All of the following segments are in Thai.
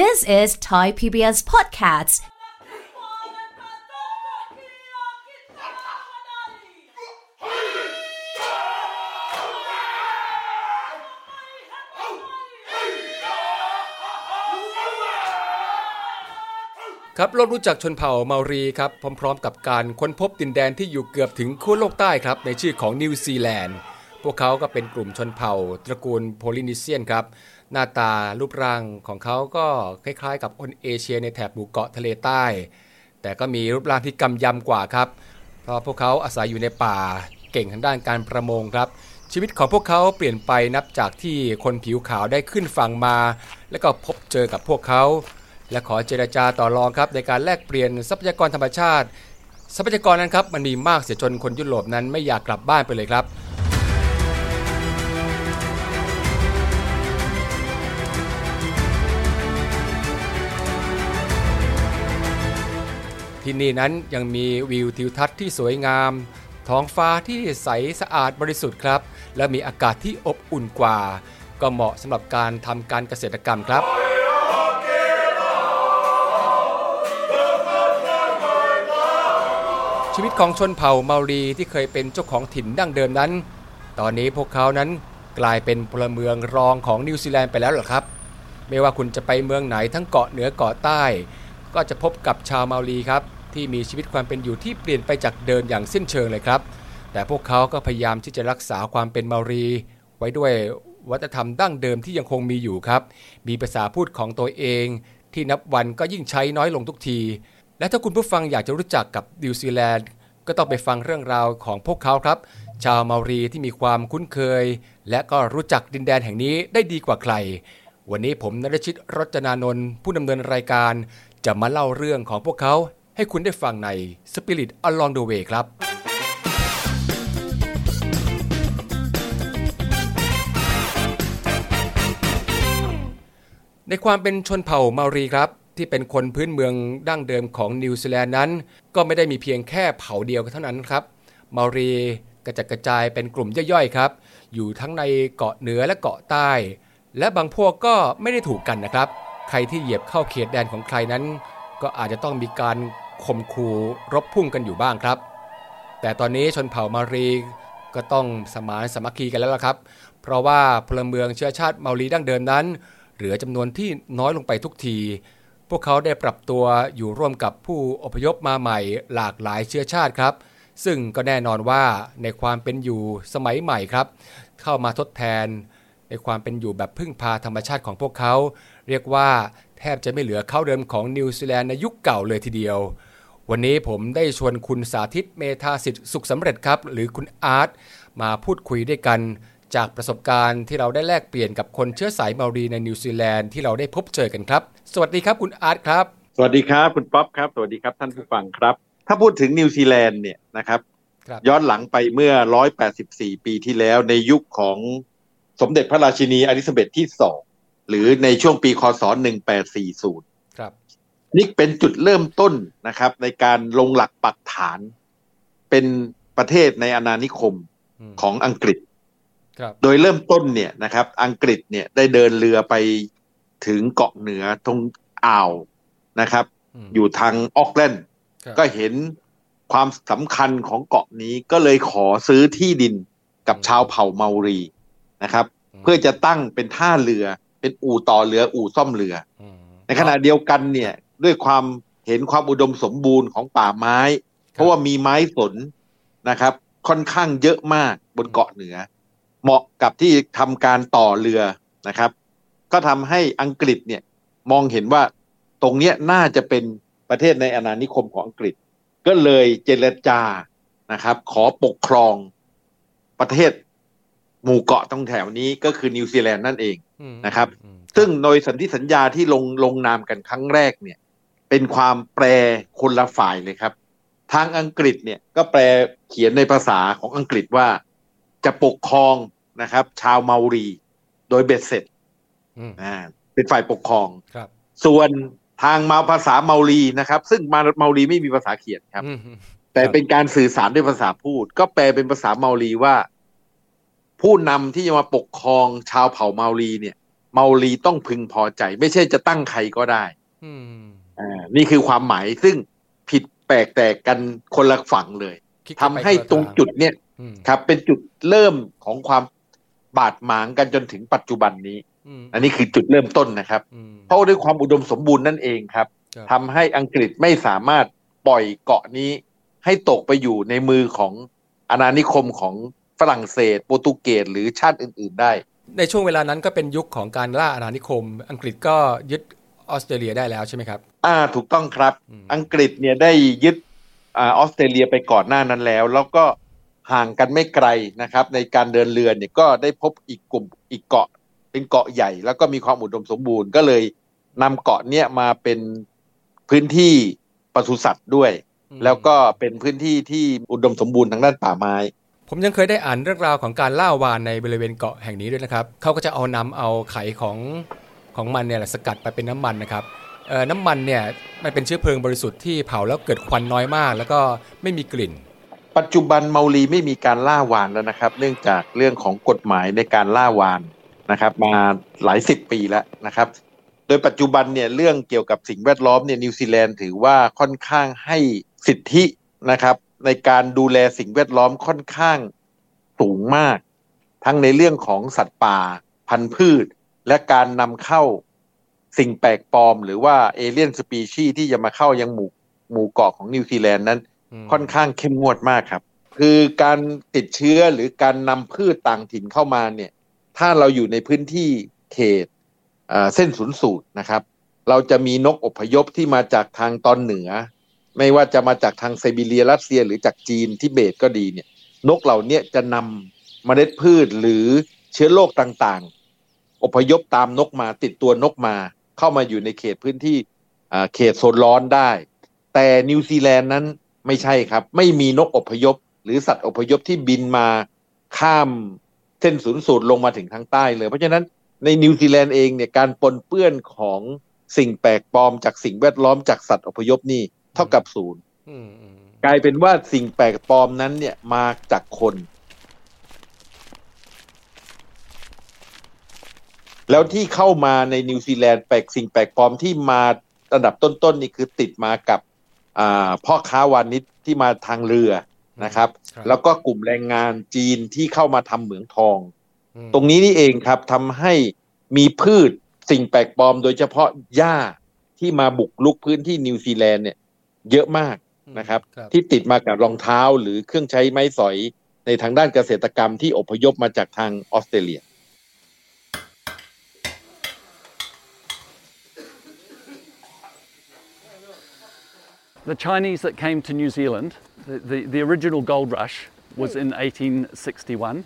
This is Thai PBS Podcasts. ครับเรารู้จักชนเผ่าเมารีครับ พร้อม ๆ กับการค้นพบดินแดนที่อยู่เกือบถึงขั้วโลกใต้ครับ ในชื่อของนิวซีแลนด์ พวกเขาก็เป็นกลุ่มชนเผ่า ตระกูลโพลินีเซียนครับ หน้าตารูปร่างของเขาก็คล้ายๆ กับคนเอเชียในแถบหมู่เกาะทะเลใต้ แต่ก็มีรูปร่างที่กำยำกว่าครับ เพราะพวกเขาอาศัยอยู่ในป่าเก่งทางด้านการประมงครับ ชีวิตของพวกเขาเปลี่ยนไปนับจากที่คนผิวขาวได้ขึ้นฝั่งมา แล้วก็พบเจอกับพวกเขา และขอเจรจาต่อรองครับในการแลกเปลี่ยนทรัพยากรธรรมชาติ ทรัพยากรนั้นครับมันมีมากเสียจนคนยุโรปนั้นไม่อยากกลับบ้านไปเลยครับ ที่นี่นั้นยังมีวิวทิวทัศน์ที่สวยงาม ท้องฟ้าที่ใสสะอาดบริสุทธิ์ครับ และมีอากาศที่อบอุ่นกว่า ก็เหมาะสำหรับการทำการเกษตรกรรมครับชีวิตของชนเผ่าเมารีที่เคยเป็นเจ้าของถิ่นดั้งเดิมนั้น ตอนนี้พวกเขานั้นกลายเป็นพลเมืองรองของนิวซีแลนด์ไปแล้วหรอครับ ไม่ว่าคุณจะไปเมืองไหนทั้งเกาะเหนือเกาะใต้ ก็จะพบกับชาวเมารีครับ ที่มีชีวิตความเป็นอยู่ที่เปลี่ยนไปจากเดิมอย่างสิ้นเชิงเลยครับ แต่พวกเขาก็พยายามที่จะรักษาความเป็นเมารี ไว้ด้วยวัฒนธรรมดั้งเดิมที่ยังคงมีอยู่ครับ มีภาษาพูดของตัวเอง ที่นับวันก็ยิ่งใช้น้อยลงทุกที และถ้าคุณผู้ฟังอยากจะรู้จักกับนิวซีแลนด์ก็ต้องไปฟังเรื่องราวของพวกเขาครับ ชาวเมารีที่มีความคุ้นเคย และก็รู้จักดินแดนแห่งนี้ได้ดีกว่าใคร วันนี้ผมนรชิตรจนานนท์ผู้ดำเนินรายการ จะมาเล่าเรื่องของพวกเขา ให้คุณได้ฟังใน Spirit Along the Way ครับในความเป็นชนเผ่าเมารีครับ ที่เป็นคนพื้นเมืองดั้งเดิมของนิวซีแลนด์นั้น ก็ไม่ได้มีเพียงแค่เผ่าเดียวเท่านั้นครับเมารีกระจัดกระจายเป็นกลุ่มย่อยๆครับ อยู่ทั้งในเกาะเหนือและเกาะใต้ และบางพวกก็ไม่ได้ถูกกันนะครับ ใครที่เหยียบเข้าเขตแดนของใครนั้น ก็อาจจะต้องมีการข่มขู่รบพุ่งกันอยู่บ้างครับ แต่ตอนนี้ชนเผ่ามารีก็ต้องสมานสามัคคีกันแล้วล่ะครับ เพราะว่าพลเมืองเชื้อชาติเมารีดั้งเดิมนั้น เหลือจำนวนที่น้อยลงไปทุกที พวกเขาได้ปรับตัวอยู่ร่วมกับผู้อพยพมาใหม่หลากหลายเชื้อชาติครับ ซึ่งก็แน่นอนว่าในความเป็นอยู่สมัยใหม่ครับ เข้ามาทดแทน ในความเป็นอยู่แบบพึ่งพาธรรมชาติของพวกเขา เรียกว่า แทบจะไม่เหลือเค้าเดิมของนิวซีแลนด์ในยุคเก่าเลยทีเดียว วันนี้ผมได้ชวนคุณสาธิตเมธาสิทธิ์สุขสำเร็จครับ หรือคุณอาร์ตมาพูดคุยด้วยกัน จากประสบการณ์ที่เราได้แลกเปลี่ยนกับคนเชื้อสายเมารีในนิวซีแลนด์ที่เราได้พบเจอกันครับ สวัสดีครับคุณอาร์ตครับ สวัสดีครับคุณป๊อปครับ สวัสดีครับท่านผู้ฟังครับ ถ้าพูดถึงนิวซีแลนด์เนี่ยนะครับครับย้อนหลังไปเมื่อ 184 ปีที่แล้วในยุคของสมเด็จพระราชินีอลิซาเบธที่สอง หรือในช่วงปีคศ 1840 ครับ นี่เป็นจุดเริ่มต้นนะครับ ในการลงหลักปักฐาน เป็นประเทศในอาณานิคมของอังกฤษครับโดยเริ่มต้นเนี่ยนะครับ อังกฤษเนี่ยได้เดินเรือไปถึงเกาะเหนือตรงอ่าวนะครับมอยู่ทางออกแลนด์ครับก็เห็นความสำคัญของเกาะนี้ก็เลยขอซื้อที่ดินกับชาวเผ่าเมารีนะครับ เพื่อจะตั้งเป็นท่าเรือ เป็นอู่ต่อเรือ อู่ซ่อมเรือมในขณะเดียวกันเนี่ยด้วยความเห็นความอุดมสมบูรณ์ของป่าไม้ เพราะว่ามีไม้สนนะครับ ค่อนข้างเยอะมากบนเกาะเหนือ เหมาะกับที่ทำการต่อเรือนะครับ ก็ทำให้อังกฤษเนี่ยมองเห็นว่าตรงเนี้ยน่าจะเป็นประเทศในอาณานิคมของอังกฤษ ก็เลยเจรจานะครับ ขอปกครองประเทศหมู่เกาะตรงแถวนี้ก็คือนิวซีแลนด์นั่นเองอืม นะครับอืมซึ่งโดยสันธิสัญญาที่ลงลงนามกันครั้งแรกเนี่ย เป็นความแปลคนละฝ่ายเลยครับ ทางอังกฤษเนี่ยก็แปลเขียนในภาษาของอังกฤษว่าจะปกครองนะครับ ชาวเมารี โดยเบ็ดเสร็จอืมอ่าเป็นฝ่ายปกครองครับ ส่วนทางมาภาษาเมารีนะครับ ซึ่งมาเมารีไม่มีภาษาเขียนครับอืมแต่เป็นการสื่อสารด้วยภาษาพูด ก็แปลเป็นภาษาเมารีว่า ผู้นำที่จะมาปกครองชาวเผ่าเมารีเนี่ยเมารีเมารีต้องพึงพอใจ ไม่ใช่จะตั้งใครก็ได้อืมอ่านี่คือความหมายซึ่งผิดแปลกแตกกันคนละฝั่งเลยคิดทำกันไปให้คนละตรงทาจุดเนี่ยอืมครับ เป็นจุดเริ่มของความบาดหมางกันจนถึงปัจจุบันนี้อืมอันนี้คือจุดเริ่มต้นนะครับอืมเพราะด้วยความอุดมสมบูรณ์นั่นเองครับครับทำให้อังกฤษไม่สามารถปล่อยเกาะนี้ให้ตกไปอยู่ในมือของอาณานิคมของ ฝรั่งเศส โปรตุเกสหรือชาติอื่น ๆ ได้ ในช่วงเวลานั้นก็เป็นยุคของการล่าอาณานิคม อังกฤษก็ยึดออสเตรเลียได้แล้วใช่ไหมครับ อ่าถูกต้องครับอืมอังกฤษเนี่ยได้ยึดอาออสเตรเลียไปก่อนหน้านั้นแล้ว แล้วก็ห่างกันไม่ไกลนะครับ ในการเดินเรือเนี่ยก็ได้พบอีกกลุ่มอีกเกาะเป็นเกาะใหญ่ แล้วก็มีความอุดมสมบูรณ์ก็เลยนำเกาะเนี่ยมาเป็นพื้นที่ปศุสัตว์ด้วยอืมแล้วก็เป็นพื้นที่ที่อุดมสมบูรณ์ทางด้านป่าไม้ ผมยังเคยได้อ่านเรื่องราวของการล่าวานในบริเวณเกาะแห่งนี้ด้วยนะครับเขาก็จะเอานำเอาไข่ของของมันเนี่ยแหละสกัดไปเป็นน้ำมันนะครับเอ่อน้ำมันเนี่ยมันเป็นเชื้อเพลิงบริสุทธิ์ที่เผาแล้วเกิดควันน้อยมาก แล้วก็ไม่มีกลิ่น ปัจจุบันเมารีไม่มีการล่าวาฬแล้วนะครับ เนื่องจากเรื่องของกฎหมายในการล่าวาฬนะครับมาหลายสิบปีแล้วนะครับ โดยปัจจุบันเนี่ยเรื่องเกี่ยวกับสิ่งแวดล้อมเนี่ยนิวซีแลนด์ถือว่าค่อนข้างให้สิทธินะครับ ในการดูแลสิ่งแวดล้อมค่อนข้างสูงมาก ทั้งในเรื่องของสัตว์ป่า พันธุ์พืช และการนำเข้าสิ่งแปลกปลอม หรือว่าเอเลียนสปีชีที่จะมาเข้ายังหมู่หมู่เกาะของนิวซีแลนด์นั้นมค่อนข้างเข้มงวดมากครับ คือการติดเชื้อหรือการนำพืชต่างถิ่นเข้ามาเนี่ย ถ้าเราอยู่ในพื้นที่เขตอ่าเส้นศูนย์สูตรนะครับ เราจะมีนกอพยพที่มาจากทางตอนเหนือ ไม่ว่าจะมาจากทางไซบีเรียรัสเซียหรือจากจีนทิเบตก็ดีเนี่ย นกเหล่านี้จะนำเมล็ดพืชหรือเชื้อโรคต่างๆ อพยพตามนกมาติดตัวนกมา เข้ามาอยู่ในเขตพื้นที่เขตโซนร้อนได้ แต่นิวซีแลนด์นั้นไม่ใช่ครับ ไม่มีนกอพยพ หรือสัตว์อพยพที่บินมาข้ามเส้นศูนย์สูตรลงมาถึงทางใต้เลย เพราะฉะนั้นในนิวซีแลนด์เองเนี่ยการปนเปื้อนของสิ่งแปลกปลอมจากสิ่งแวดล้อมจากสัตว์อพยพนี่ เท่ากับศูนย์อืมอืมกลายเป็นว่าสิ่งแปลกปลอมนั้นเนี่ยมาจากคน แล้วที่เข้ามาในนิวซีแลนด์แปลกสิ่งแปลกปลอมที่มาระดับต้นๆนี่คือติดมากับอ่าพ่อค้าวานิชที่มาทางเรือนะครับครับ แล้วก็กลุ่มแรงงานจีนที่เข้ามาทำเหมืองทองอืมตรงนี้นี่เองครับทำให้มีพืชสิ่งแปลกปลอม โดยเฉพาะหญ้าที่มาบุกลุกพื้นที่นิวซีแลนด์เนี่ย เยอะมากนะครับครับ ที่ติดมากับรองเท้าหรือเครื่องใช้ไม้สอยในทางด้านเกษตรกรรมที่อพยพมาจากทางออสเตรเลีย The Chinese that came to New Zealand, the, the, the original gold rush was in 1861.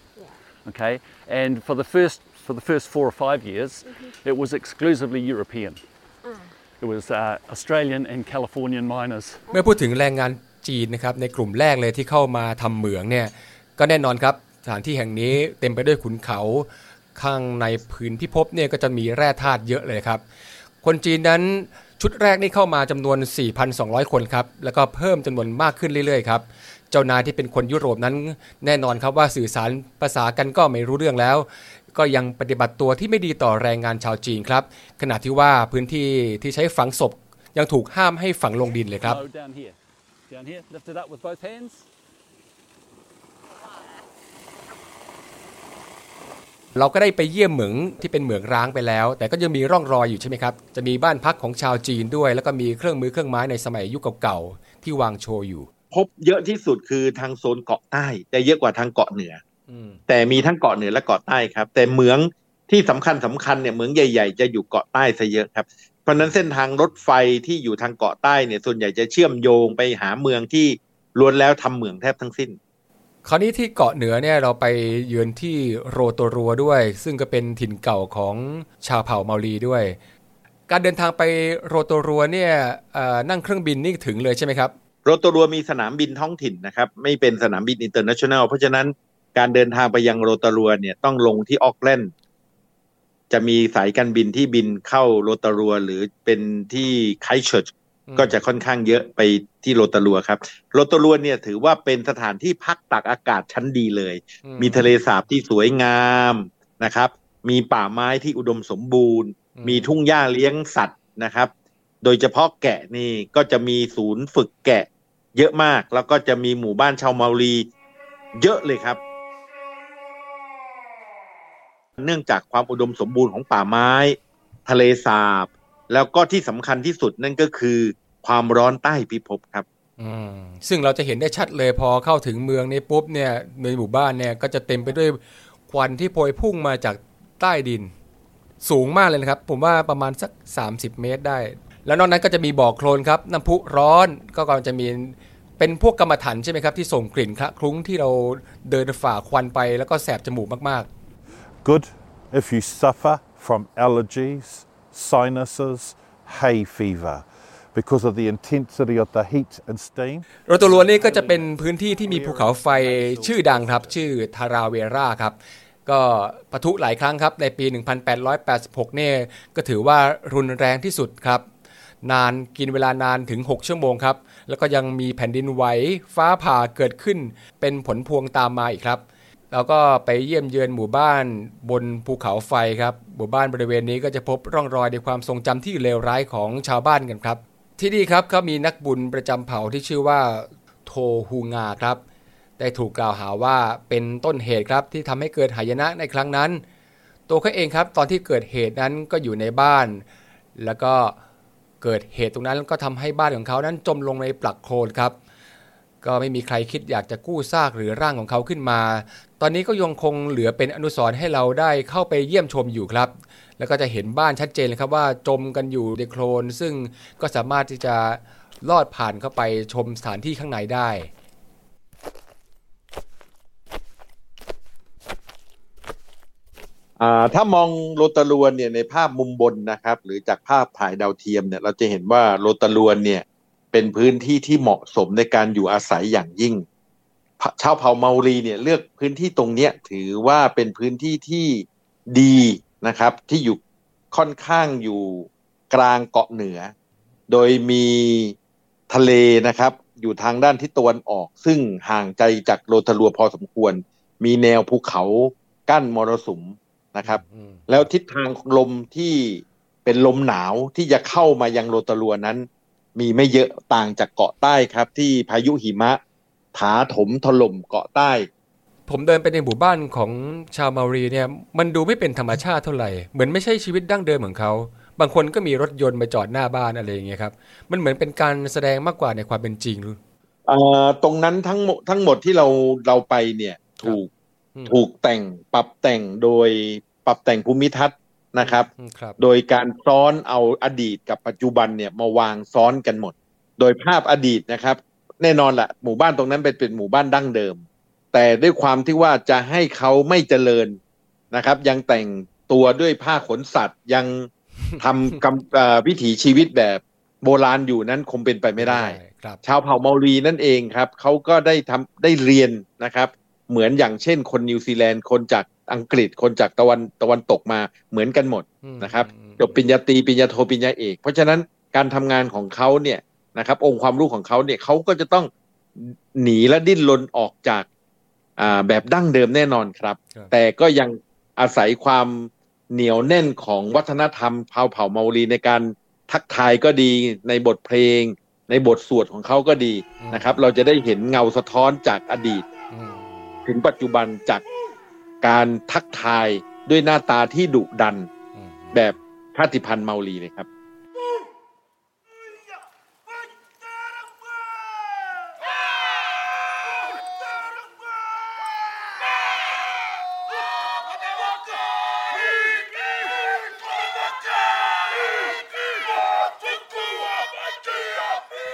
Okay, and for the first for the first four or five years, it was exclusively European. It was uh, Australian and Californian miners เมื่อพูดถึงแรงงานจีนนะครับในกลุ่มแรกเลยที่เข้ามาทำเหมืองเนี่ยก็แน่นอนครับสถานที่แห่งนี้เต็มไปด้วยขุนเขา ข้างในพื้นพิภพเนี่ยก็จะมีแร่ธาตุเยอะเลยครับ คนจีนนั้นชุดแรกนี่เข้ามาจำนวน 4,200 คนครับ แล้วก็เพิ่มจำนวนมากขึ้นเรื่อยๆครับ เจ้านายที่เป็นคนยุโรปนั้น แน่นอนครับว่าสื่อสารภาษากันก็ไม่รู้เรื่องแล้ว ก็ยังปฏิบัติตัวที่ไม่ดีต่อแรงงานชาวจีนครับ ขณะที่ว่าพื้นที่ที่ใช้ฝังศพยังถูกห้ามให้ฝังลงดินเลยครับ No, down here. Down here. Lift it up with both hands. เราก็ได้ไปเยี่ยมเหมืองที่เป็นเหมืองร้างไปแล้ว แต่ก็ยังมีร่องรอยอยู่ใช่ไหมครับ จะมีบ้านพักของชาวจีนด้วย แล้วก็มีเครื่องมือเครื่องไม้ในสมัยยุคเก่าๆที่วางโชว์อยู่ พบเยอะที่สุดคือทางโซนเกาะใต้จะเยอะกว่าทางเกาะเหนืออืม แต่มีทั้งเกาะเหนือและเกาะใต้ครับ แต่เหมืองที่สำคัญสำคัญเนี่ยเหมืองใหญ่ ๆ จะอยู่เกาะใต้ซะเยอะครับ เพราะฉะนั้นเส้นทางรถไฟที่อยู่ทางเกาะใต้เนี่ยส่วนใหญ่จะเชื่อมโยงไปหาเมืองที่ล้วนแล้วทำเหมืองแทบทั้งสิ้น คราวนี้ที่เกาะเหนือเนี่ยเราไปเยือนที่โรโตรัวด้วย ซึ่งก็เป็นถิ่นเก่าของชาวเผ่าเมาลีด้วย การเดินทางไปโรโตรัวเนี่ยเอ่อนั่งเครื่องบินนี่ถึงเลยใช่ไหมครับโรโตรัวมีสนามบินท้องถิ่นนะครับ ไม่เป็นสนามบิน international เพราะฉะนั้น การเดินทางไปยังโรโตรัวเนี่ยต้องลงที่โอ๊คแลนด์จะมีสายการบินที่บินเข้าโรโตรัวหรือเป็นที่ไครสต์เชิร์ชอืมก็จะค่อนข้างเยอะไปที่โรโตรัวครับ โรโตรัวเนี่ยถือว่าเป็นสถานที่พักตากอากาศชั้นดีเลยอืมีทะเลสาบที่สวยงามนะครับ มีป่าไม้ที่อุดมสมบูรณ์ มีทุ่งหญ้าเลี้ยงสัตว์นะครับ โดยเฉพาะแกะนี่ก็จะมีศูนย์ฝึกแกะเยอะมาก แล้วก็จะมีหมู่บ้านชาวเมารีเยอะเลยครับ เนื่องจากความอุดมสมบูรณ์ของป่าไม้ ทะเลสาบ แล้วก็ที่สำคัญที่สุดนั่นก็คือความร้อนใต้พิภพครับอืมซึ่งเราจะเห็นได้ชัดเลยพอเข้าถึงเมืองนี้ปุ๊บเนี่ยในหมู่บ้านเนี่ยก็จะเต็มไปด้วยควันที่โพยพุ่งมาจากใต้ดิน สูงมากเลยนะครับ ผมว่าประมาณสัก 30 เมตรได้ แล้วนอกนั้นก็จะมีบ่อโคลนครับน้ำพุร้อนก็กำลังจะมีเป็นพวกกรรมฐานใช่ไหมครับที่ส่งกลิ่นคละคลุ้งที่เราเดินฝ่าควันไปแล้วก็แสบจมูกมาก Good if you suffer from allergies, sinuses, hay fever because of the intensity of the heat and steam. โรโตรัวนี่ก็จะเป็นพื้นที่ที่มีภูเขาไฟชื่อดังครับ ชื่อทาราเวราครับ ก็ปะทุหลายครั้งครับ ในปี 1886 เนี่ยก็ถือว่ารุนแรงที่สุดครับ นานกินเวลานานถึง 6 ชั่วโมงครับ แล้วก็ยังมีแผ่นดินไหวฟ้าผ่าเกิดขึ้น เป็นผลพวงตามมาอีกครับ แล้วก็ไปเยี่ยมเยือนหมู่บ้านบนภูเขาไฟครับ หมู่บ้านบริเวณนี้ก็จะพบร่องรอยในความทรงจำที่เลวร้ายของชาวบ้านกันครับ ที่นี่ครับเขามีนักบุญประจำเผ่าที่ชื่อว่าโทฮูงาครับ ได้ถูกกล่าวหาว่าเป็นต้นเหตุครับที่ทำให้เกิดหายนะในครั้งนั้น ตัวเขาเองครับตอนที่เกิดเหตุนั้นก็อยู่ในบ้าน แล้วก็เกิดเหตุตรงนั้นก็ทำให้บ้านของเขานั้นจมลงในปลักโคลนครับ ก็ไม่มีใครคิดอยากจะกู้ซากหรือร่างของเขาขึ้นมา ตอนนี้ก็ยังคงเหลือเป็นอนุสรณ์ให้เราได้เข้าไปเยี่ยมชมอยู่ครับ แล้วก็จะเห็นบ้านชัดเจนเลยครับว่าจมกันอยู่ในโคลน ซึ่งก็สามารถที่จะลอดผ่านเข้าไปชมสถานที่ข้างในได้ถ้ามองโรตารวนเนี่ยในภาพมุมบนนะครับ หรือจากภาพถ่ายดาวเทียมเนี่ยเราจะเห็นว่าโรตารวนเนี่ย เป็นพื้นที่ที่เหมาะสมในการอยู่อาศัยอย่างยิ่งพะชาวเผ่าเมารีเนี่ยเลือกพื้นที่ตรงเนี้ยถือว่าเป็นพื้นที่ที่ดีนะครับ ที่อยู่ค่อนข้างอยู่กลางเกาะเหนือ โดยมีทะเลนะครับ อยู่ทางด้านทิศตะวันออก ซึ่งห่างไกลจากโรตารัวพอสมควร มีแนวภูเขากั้นมรสุมนะครับ แล้วทิศทางลมที่เป็นลมหนาวที่จะเข้ามายังโรตารัวนั้น มีไม่เยอะต่างจากเกาะใต้ครับ ที่พายุหิมะ ถาถมถล่มเกาะใต้ ผมเดินไปในหมู่บ้านของชาวมารีเนี่ยมันดูไม่เป็นธรรมชาติเท่าไหร่ เหมือนไม่ใช่ชีวิตดั้งเดิมของเขาบางคนก็มีรถยนต์มาจอดหน้าบ้านอะไรอย่างเงี้ยครับ มันเหมือนเป็นการแสดงมากกว่าในความเป็นจริงเอ่อตรงนั้นทั้งหมดทั้งหมดที่เราเราไปเนี่ยถูกอืมถูกแต่งปรับแต่งโดยปรับแต่งภูมิทัศน์ นะครับอืมครับโดยการซ้อนเอาอดีตกับปัจจุบันเนี่ยมาวางซ้อนกันหมด โดยภาพอดีตนะครับ แน่นอนละหมู่บ้านตรงนั้นเป็นเป็นหมู่บ้านดั้งเดิม แต่ด้วยความที่ว่าจะให้เขาไม่เจริญนะครับ ยังแต่งตัวด้วยผ้าขนสัตว์ยังทำกำเอ่อวิถีชีวิตแบบโบราณอยู่นั้นคงเป็นไปไม่ได้ครับชาวเผ่าเมารีนั่นเองครับ เขาก็ได้ทำได้เรียนนะครับ เหมือนอย่างเช่นคนนิวซีแลนด์คนจาก อังกฤษคนจากตะวันตะวันตกมาเหมือนกันหมดอืมนะครับอืมจบปริญญาตรีปริญญาโทปริญญาเอกเพราะฉะนั้นการทำงานของเขาเนี่ยนะครับองค์ความรู้ของเขาเนี่ยเขาก็จะต้องหนีและดิ้นรนออกจากอ่าแบบดั้งเดิมแน่นอนครับครับ แต่ก็ยังอาศัยความเหนียวแน่นของวัฒนธรรมเผ่าเผ่าเมารีในการทักทายก็ดีในบทเพลง ในบทสวดของเขาก็ดีนะครับ เราจะได้เห็นเงาสะท้อนจากอดีตอืมถึงปัจจุบันจาก การทักทายด้วยหน้าตาที่ดุดันอืมแบบชาติพันธุ์เมาลีเลยครับ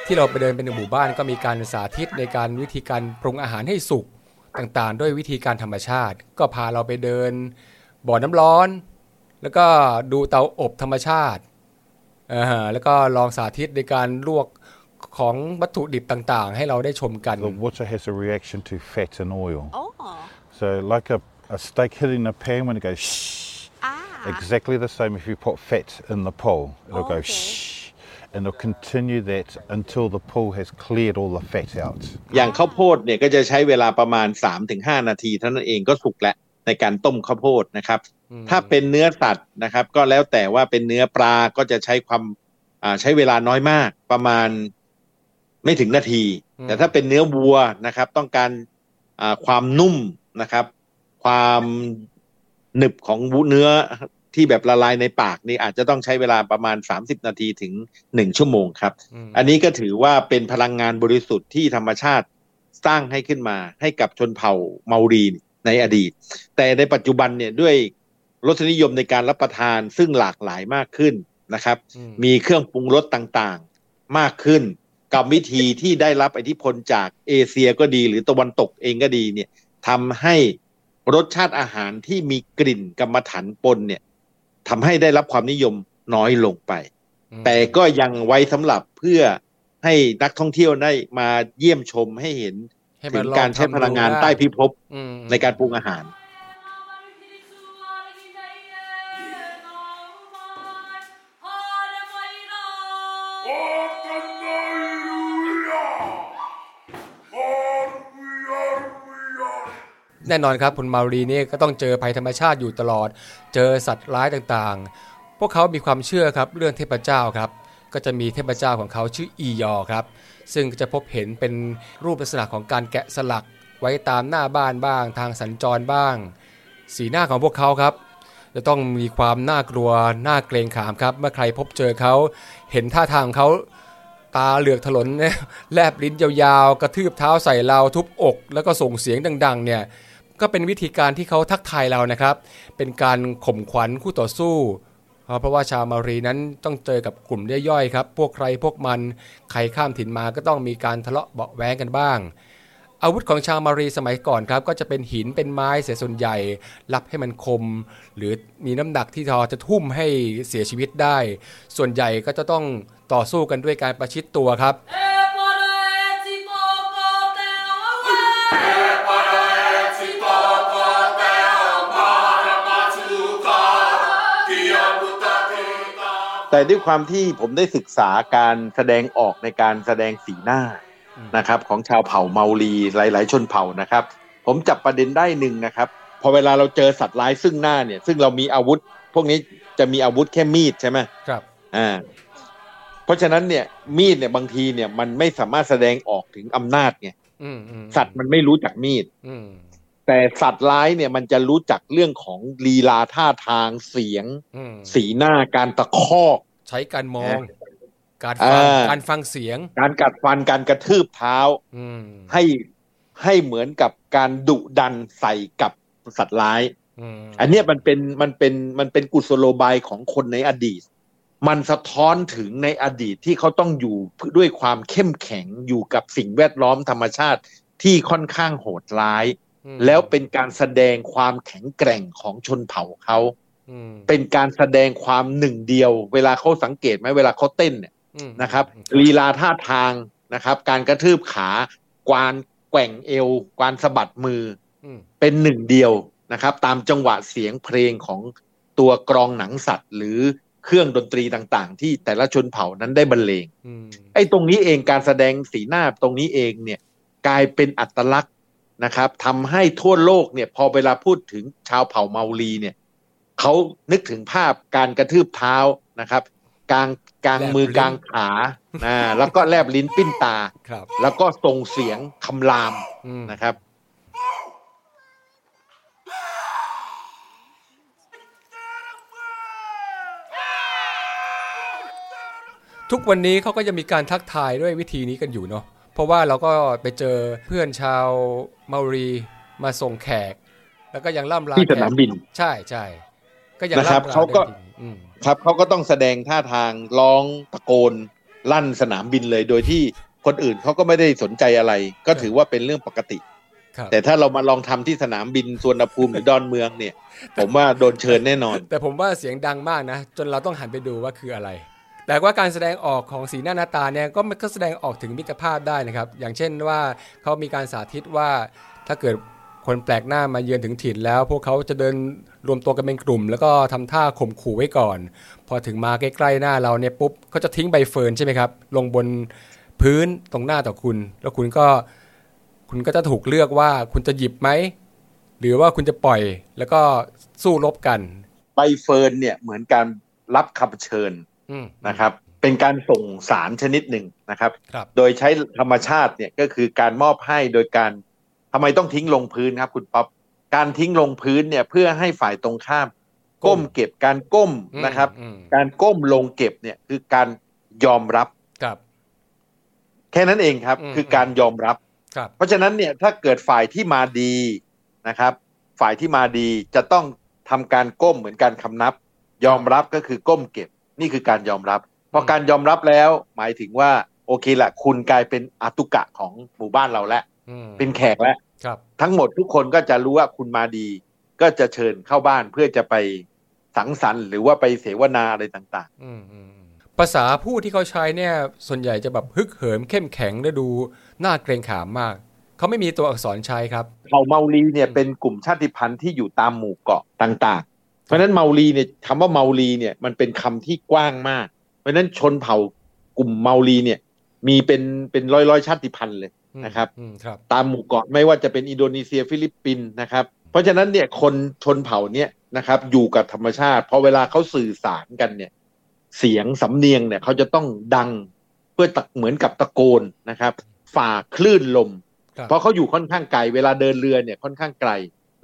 ที่เราไปเดินเป็นหมู่บ้านก็มีการสาธิตในการวิธีการปรุงอาหารให้สุก ต่างๆ ด้วยวิธีการธรรมชาติ ก็พาเราไปเดิน บ่อน้ำร้อน แล้วก็ดูเตาอบธรรมชาติอ่าฮะแล้วก็ลองสาธิตในการลวกของวัตถุดิบต่างๆ ให้เราได้ชมกัน The water has a reaction to fat and oil. Oh. So, like a, a steak hitting a pan when it goes shh, Ah. exactly the same if you put fat in the pool. It'll go Okay. shh. And it'll continue that until the pool has cleared all the fat out. อย่างข้าวโพดเนี่ยก็จะใช้เวลาประมาณ 3-5 นาทีเท่านั้นเองก็สุกแล้วในการต้มข้าวโพดนะครับ ถ้าเป็นเนื้อสัตว์นะครับ ก็แล้วแต่ว่าเป็นเนื้อปลาก็จะใช้ความอ่าใช้เวลาน้อยมากประมาณไม่ถึงนาทีอืมแต่ถ้าเป็นเนื้อวัวนะครับ ต้องการอ่าความนุ่มนะครับ ความหนึบของวุเนื้อ ที่แบบละลายในปากนี่อาจจะต้องใช้เวลาประมาณ 30 นาทีถึง 1 ชั่วโมงครับมอันนี้ก็ถือว่าเป็นพลังงานบริสุทธิ์ที่ธรรมชาติสร้างให้ขึ้นมาให้กับชนเผ่าเมารีในอดีต แต่ในปัจจุบันเนี่ยด้วยรสนิยมในการรับประทานซึ่งหลากหลายมากขึ้นนะครับอืมีเครื่องปรุงรสต่างๆมากขึ้น กับวิธีที่ได้รับอิทธิพลจากเอเชียก็ดี หรือตะวันตกเองก็ดีเนี่ยทำให้รสชาติอาหารที่มีกลิ่นกรรมฐานปนเนี่ย ทำให้ได้รับความนิยมน้อยลงไปอืมแต่ก็ยังไว้สำหรับเพื่อให้นักท่องเที่ยวได้มาเยี่ยมชมให้เห็นให้ถึมันงลอการใช้ทำพลังงานดูได้ใต้พิภพอืมในการปรุงอาหาร แน่นอนครับคุณมารีนี่ก็ต้องเจอภัยธรรมชาติอยู่ตลอด เจอสัตว์ร้ายต่างๆ พวกเขามีความเชื่อครับเรื่องเทพเจ้าครับ ก็จะมีเทพเจ้าของเขาชื่ออียอครับ ซึ่งจะพบเห็นเป็นรูปลักษณะของการแกะสลักไว้ตามหน้าบ้านบ้าง ทางสัญจรบ้าง สีหน้าของพวกเขาครับจะต้องมีความน่ากลัวน่าเกรงขามครับ เมื่อใครพบเจอเขาเห็นท่าทางของเขาตาเหลือกถลนแลบลิ้นยาวๆ กระทืบเท้าใส่เราทุบอก แล้วก็ส่งเสียงดัง ๆ เนี่ย ก็เป็นวิธีการที่เขาทักทายเรานะครับ เป็นการข่มขวัญคู่ต่อสู้ เพราะว่าชาวมารีนั้นต้องเจอกับกลุ่มย่อยๆครับ พวกใครพวกมัน ใครข้ามถิ่นมาก็ต้องมีการทะเลาะเบาะแว้งกันบ้าง อาวุธของชาวมารีสมัยก่อนครับ ก็จะเป็นหินเป็นไม้เสียส่วนใหญ่ รับให้มันคม หรือมีน้ำหนักที่ทอจะทุ่มให้เสียชีวิตได้ ส่วนใหญ่ก็จะต้องต่อสู้กันด้วยการประชิดตัวครับ แต่ด้วยความที่ผมได้ศึกษาการแสดงออกในการแสดงสีหน้าอืมนะครับ ของชาวเผ่าเมาลีหลาย ๆ ชนเผ่านะครับ ผมจับประเด็นได้หนึ่งนะครับพอเวลาเราเจอสัตว์ร้ายซึ่งหน้าเนี่ย ซึ่งเรามีอาวุธ พวกนี้จะมีอาวุธแค่มีดใช่ไหมครับอ่าเพราะฉะนั้นเนี่ยมีดเนี่ยบางทีเนี่ยมันไม่สามารถแสดงออกถึงอำนาจไงอืมอืมสัตว์มันไม่รู้จักมีดอืม แต่สัตว์ร้ายเนี่ยมันจะรู้จักเรื่องของลีลาท่าทางเสียงอืมสีหน้าการตะคอกใช้การมอง การอ่าฟังการฟังเสียง การกัดฟันการกระทืบเท้าอืมให้ให้เหมือนกับการดุดันใส่กับสัตว์ร้ายอืมอันเนี้ยมันเป็นมันเป็นมันเป็นกุศโลบายของคนในอดีต มันสะท้อนถึงในอดีตที่เขาต้องอยู่ด้วยความเข้มแข็งอยู่กับสิ่งแวดล้อมธรรมชาติที่ค่อนข้างโหดร้ายอืม แล้วเป็นการแสดงความแข็งแกร่งของชนเผ่าเขาอืมเป็นการแสดงความหนึ่งเดียว เวลาเขาสังเกตไหมเวลาเขาเต้นเนี่ยอืมนะครับลีลาท่าทางนะครับ การกระทืบขากวานแกว่งเอวกวานสะบัดมืออืมเป็นหนึ่งเดียวนะครับ ตามจังหวะเสียงเพลงของตัวกรองหนังสัตว์ หรือเครื่องดนตรีต่างๆ ที่แต่ละชนเผ่านั้นได้บรรเลงอืมไอ้ตรงนี้เองการแสดงสีหน้าตรงนี้เองเนี่ย กลายเป็นอัตลักษณ์ นะครับทำให้ทั่วโลกเนี่ยพอเวลาพูดถึงชาวเผ่าเมาลีเนี่ยเขานึกถึงภาพการกระทืบเท้านะครับกลางกลางมือกลางขานะแล้วก็แลบลิ้นปิ้นตาครับแล้วก็ส่งเสียงคำรามอืมนะครับทุกวันนี้เขาก็ยังมีการทักทายด้วยวิธีนี้กันอยู่เนาะ เพราะว่าเราก็ไปเจอเพื่อนชาวเมารีมาส่งแขก แล้วก็ยังล่ำลาที่สนามบินแขกใช่ใช่ก็ยังนะครับล่ำลาเขาก็ได้ดีอืมครับเขาก็ต้องแสดงท่าทางร้องตะโกนลั่นสนามบินเลยโดยที่คนอื่นเขาก็ไม่ได้สนใจอะไร ก็ถือว่าเป็นเรื่องปกติครับแต่ถ้าเรามาลองทำที่สนามบินสวนภูมิหรือดอนเมืองเนี่ย ผมว่าโดนเชิญแน่นอน แต่ผมว่าเสียงดังมากนะ จนเราต้องหันไปดูว่าคืออะไร แต่ว่าการแสดงออกของสีหน้าหน้าตาเนี่ยก็มันก็แสดงออกถึงมิตรภาพได้นะครับ อย่างเช่นว่าเขามีการสาธิตว่าถ้าเกิดคนแปลกหน้ามาเยือนถึงถิ่นแล้ว พวกเขาจะเดินรวมตัวกันเป็นกลุ่ม แล้วก็ทำท่าข่มขู่ไว้ก่อน พอถึงมาใกล้ๆหน้าเราเนี่ยปุ๊บเขาจะทิ้งใบเฟิร์นใช่ไหมครับ ลงบนพื้นตรงหน้าต่อคุณ แล้วคุณก็คุณก็จะถูกเลือกว่าคุณจะหยิบไหมหรือว่าคุณจะปล่อยแล้วก็สู้รบกัน ใบเฟิร์นเนี่ยเหมือนการรับคำเชิญ นะครับเป็นการส่งสารชนิดหนึ่งนะครับครับโดยใช้ธรรมชาติเนี่ยก็คือการมอบให้โดยการทำไมต้องทิ้งลงพื้นครับคุณป๊อปการทิ้งลงพื้นเนี่ยเพื่อให้ฝ่ายตรงข้าม ก้มเก็บการก้มอืมนะครับอืมการก้มลงเก็บเนี่ยคือการยอมรับครับ แค่นั้นเองครับอืมคือการยอมรับครับ เพราะฉะนั้นเนี่ยถ้าเกิดฝ่ายที่มาดีนะครับ ฝ่ายที่มาดีจะต้องทำการก้มเหมือนการคำนับ ยอมรับก็คือก้มเก็บ นี่คือการยอมรับ พอการยอมรับแล้วหมายถึงว่า โอเคละคุณกลายเป็นอาตุกะของหมู่บ้านเราแล้วอืมเป็นแขกแล้วครับทั้งหมดทุกคนก็จะรู้ว่าคุณมาดี ก็จะเชิญเข้าบ้านเพื่อจะไปสังสรรค์หรือว่าไปเสวนาอะไรต่างอืมอืมอืมภาษาพูดที่เขาใช้เนี่ย ส่วนใหญ่จะแบบฮึกเหิมเข้มแข็งและดูน่าเกรงขามมากเขาไม่มีตัวอักษรใช้ครับๆเผ่าเมารีเนี่ยเป็นกลุ่มชาติพันธุ์ที่อยู่ตามหมู่เกาะต่างๆ เพราะฉะนั้นเมารีเนี่ยคำว่าเมารีเนี่ยมันเป็นคำที่กว้างมาก เพราะฉะนั้นชนเผ่ากลุ่มเมารีเนี่ย มีเป็นเป็นร้อยร้อยๆชาติพันธุ์เลยนะครับอืมครับตามหมู่เกาะไม่ว่าจะเป็นอินโดนีเซียฟิลิปปินส์นะครับ เพราะฉะนั้นเนี่ยคนชนเผ่าเนี่ยนะครับ อยู่กับธรรมชาติพอเวลาเขาสื่อสารกันเนี่ย เสียงสำเนียงเนี่ยเขาจะต้องดังเพื่อตะเหมือนกับตะโกนนะครับ ฝ่าคลื่นลมครับเพราะเขาอยู่ค่อนข้างไกล เวลาเดินเรือเนี่ยค่อนข้างไกล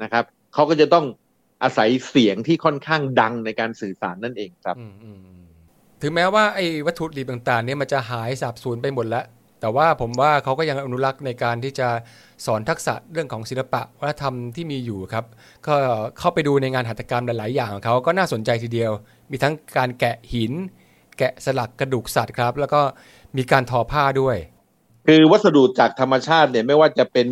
นะครับเขาก็จะต้อง อาศัยเสียงที่ค่อนข้างดังในการสื่อสารนั่นเองครับอืมอืมอืมถึงแม้ว่าไอ้วัตถุดิบต่างๆเนี่ยมันจะหายสาบสูญไปหมดแล้ว แต่ว่าผมว่าเขาก็ยังอนุรักษ์ในการที่จะสอนทักษะเรื่องของศิลปะวัฒนธรรมที่มีอยู่ครับ ก็เข้าไปดูในงานหัตถกรรมหลายๆ อย่างของเขาก็น่าสนใจทีเดียว มีทั้งการแกะหิน แกะสลักกระดูกสัตว์ครับ แล้วก็มีการทอผ้าด้วย คือวัสดุจากธรรมชาติเนี่ยไม่ว่าจะเป็น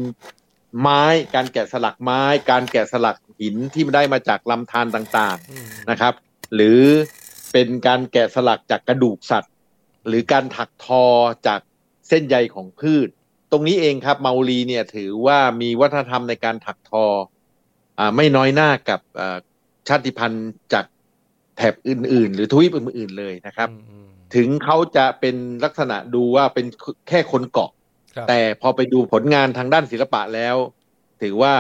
ไม้ การแกะสลักไม้ การแกะสลัก หินที่ได้มาจากลำธารต่างๆนะครับ หรือเป็นการแกะสลักจากกระดูกสัตว์ หรือการถักทอจากเส้นใยของพืช ตรงนี้เองครับเมาลีเนี่ยถือว่ามีวัฒนธรรมในการถักทออ่าไม่น้อยหน้ากับอ่าชาติพันธุ์จากแถบอื่น ๆ หรือทวีปอื่น ๆ เลยนะครับ ถึงเขาจะเป็นลักษณะดูว่าเป็นแค่คนเกาะครับแต่พอไปดูผลงานทางด้านศิลปะแล้ว ถือว่า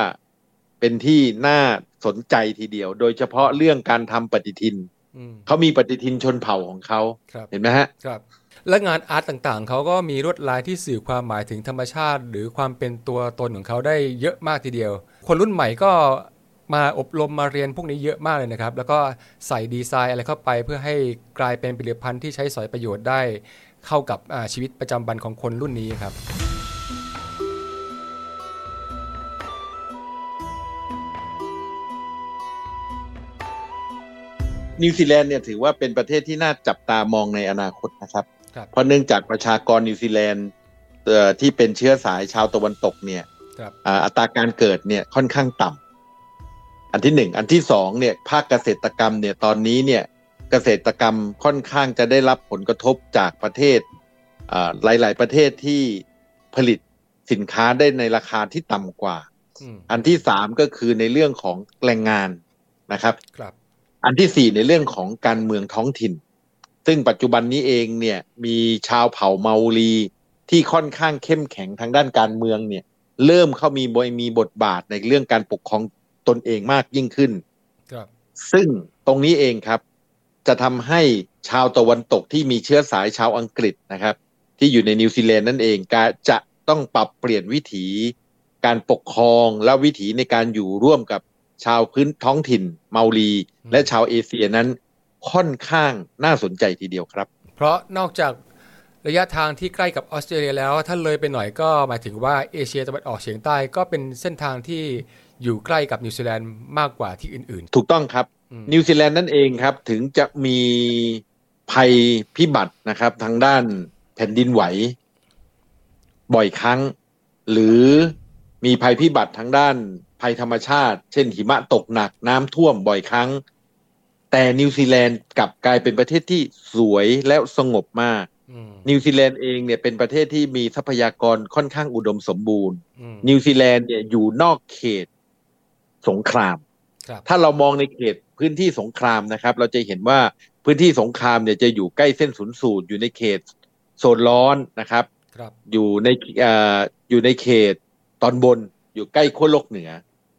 เป็นที่น่าสนใจทีเดียว โดยเฉพาะเรื่องการทำปฏิทินอืมเขามีปฏิทินชนเผ่าของเขาครับเห็นไหมฮะครับ และงานอาร์ตต่างๆ เขาก็มีลวดลายที่สื่อความหมายถึงธรรมชาติ หรือความเป็นตัวตนของเขาได้เยอะมากทีเดียว คนรุ่นใหม่ก็มาอบรมมาเรียนพวกนี้เยอะมากเลยนะครับ แล้วก็ใส่ดีไซน์อะไรเข้าไปเพื่อให้กลายเป็นผลิตภัณฑ์ที่ใช้สอยประโยชน์ได้ เข้ากับอ่าชีวิตประจำวันของคนรุ่นนี้ครับ นิวซีแลนด์เนี่ยถือว่าเป็นประเทศที่น่าจับตามองในอนาคตนะครับครับเพราะเนื่องจากประชากรนิวซีแลนด์เอ่อที่เป็นเชื้อสายชาวตะวันตกเนี่ยครับอ่าอัตราการเกิดเนี่ยค่อนข้างต่ำอันที่หนึ่งอันที่สองเนี่ยภาคเกษตรกรรมเนี่ยตอนนี้เนี่ยเกษตรกรรมค่อนข้างจะได้รับผลกระทบจากประเทศอ่าหลาย ๆ ประเทศที่ผลิตสินค้าได้ในราคาที่ต่ำกว่าอืมอันที่สามก็คือในเรื่องของแรงงานนะครับครับ อันที่สี่ในเรื่องของการเมืองท้องถิ่น ซึ่งปัจจุบันนี้เองเนี่ยมีชาวเผ่าเมาลีที่ค่อนข้างเข้มแข็งทางด้านการเมืองเนี่ยเริ่มเข้ามีบมีบทบาทในเรื่องการปกครองตนเองมากยิ่งขึ้นครับซึ่งตรงนี้เองครับ จะทำให้ชาวตะวันตกที่มีเชื้อสายชาวอังกฤษนะครับ ที่อยู่ในนิวซีแลนด์นั่นเองก็จะต้องปรับเปลี่ยนวิถี การปกครองและวิถีในการอยู่ร่วมกับ ชาวพื้นท้องถิ่น เมารี และชาวเอเชียนั้นค่อนข้างน่าสนใจทีเดียวครับ เพราะนอกจากระยะทางที่ใกล้กับออสเตรเลียแล้ว ถ้าเลยไปหน่อยก็หมายถึงว่าเอเชียตะวันออกเฉียงใต้ก็เป็นเส้นทางที่อยู่ใกล้กับนิวซีแลนด์มากกว่าที่อื่นถูกต้องครับอืมนิวซีแลนด์นั่นเองครับ ถึงจะมีภัยพิบัตินะครับ ทางด้านแผ่นดินไหว บ่อยครั้ง หรือมีภัยพิบัติทางด้าน ภัยธรรมชาติ เช่นหิมะตกหนักน้ำท่วมบ่อยครั้ง แต่นิวซีแลนด์กลับกลายเป็นประเทศที่สวยและสงบมากๆอืมนิวซีแลนด์เองเนี่ยเป็นประเทศที่มีทรัพยากรค่อนข้างอุดมสมบูรณ์อืมนิวซีแลนด์เนี่ยอยู่นอกเขตสงครามครับถ้าเรามองในเขตพื้นที่สงครามนะครับ เราจะเห็นว่าพื้นที่สงครามเนี่ยจะอยู่ใกล้เส้นศูนย์สูตรอยู่ในเขตโซนร้อนนะครับครับอยู่ในเอ่ออยู่ในเขตตอนบน อยู่ใกล้ขั้วโลกเหนือ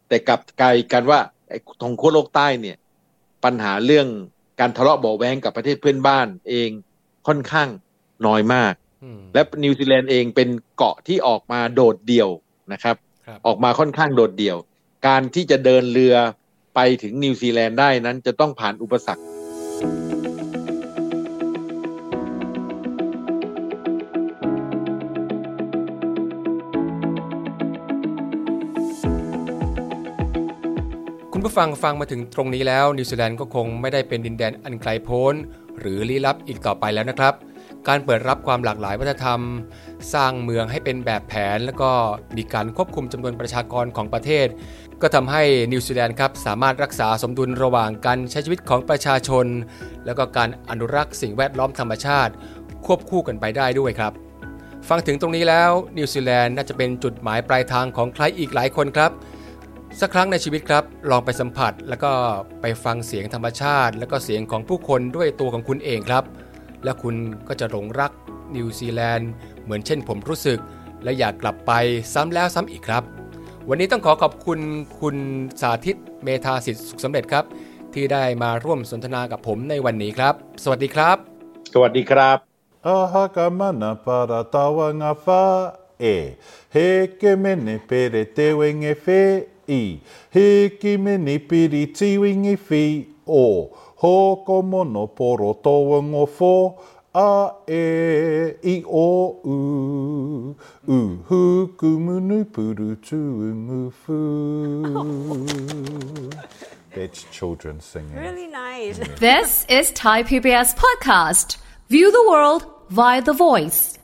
แต่กลับกลายกันว่าไอ้ทางขั้วโลกใต้เนี่ยปัญหาเรื่องการทะเลาะเบาะแว้งกับประเทศเพื่อนบ้านเองค่อนข้างน้อยมากอืมและนิวซีแลนด์เองเป็นเกาะที่ออกมาโดดเดี่ยวนะครับครับออกมาค่อนข้างโดดเดี่ยว การที่จะเดินเรือไปถึงนิวซีแลนด์ได้นั้นจะต้องผ่านอุปสรรค ฟังฟังมาถึงตรงนี้แล้วนิวซีแลนด์ก็คงไม่ได้เป็นดินแดนอันไกลโพ้น หรือลี้ลับอีกต่อไปแล้วนะครับ การเปิดรับความหลากหลายวัฒนธรรม สร้างเมืองให้เป็นแบบแผน แล้วก็มีการควบคุมจำนวนประชากรของประเทศ ก็ทำให้นิวซีแลนด์ครับสามารถรักษาสมดุลระหว่างการใช้ชีวิตของประชาชน แล้วก็การอนุรักษ์สิ่งแวดล้อมธรรมชาติ ควบคู่กันไปได้ด้วยครับ ฟังถึงตรงนี้แล้วนิวซีแลนด์น่าจะเป็นจุดหมายปลายทางของใครอีกหลายคนครับ สักครั้งในชีวิตครับ ลองไปสัมผัสแล้วก็ไปฟังเสียงธรรมชาติ แล้วก็เสียงของผู้คนด้วยตัวของคุณเองครับ และคุณก็จะหลงรักนิวซีแลนด์เหมือนเช่นผมรู้สึก และอยากกลับไปซ้ำแล้วซ้ำอีกครับ วันนี้ต้องขอขอบคุณคุณสาธิตเมธาสิทธิ์สุขสำเร็จครับ ที่ได้มาร่วมสนทนากับผมในวันนี้ครับ สวัสดีครับ สวัสดีครับ Ahaka mana para tawa ngā whā e. He ke mene pere te wenge whē i. He ke mene piri ti wingi whi o. Hoko mono poro toa ngō whō a e i o u. U huku munu puru tu ngu fu. That's children singing. Really nice. This is Thai PBS Podcast. View the world via the voice.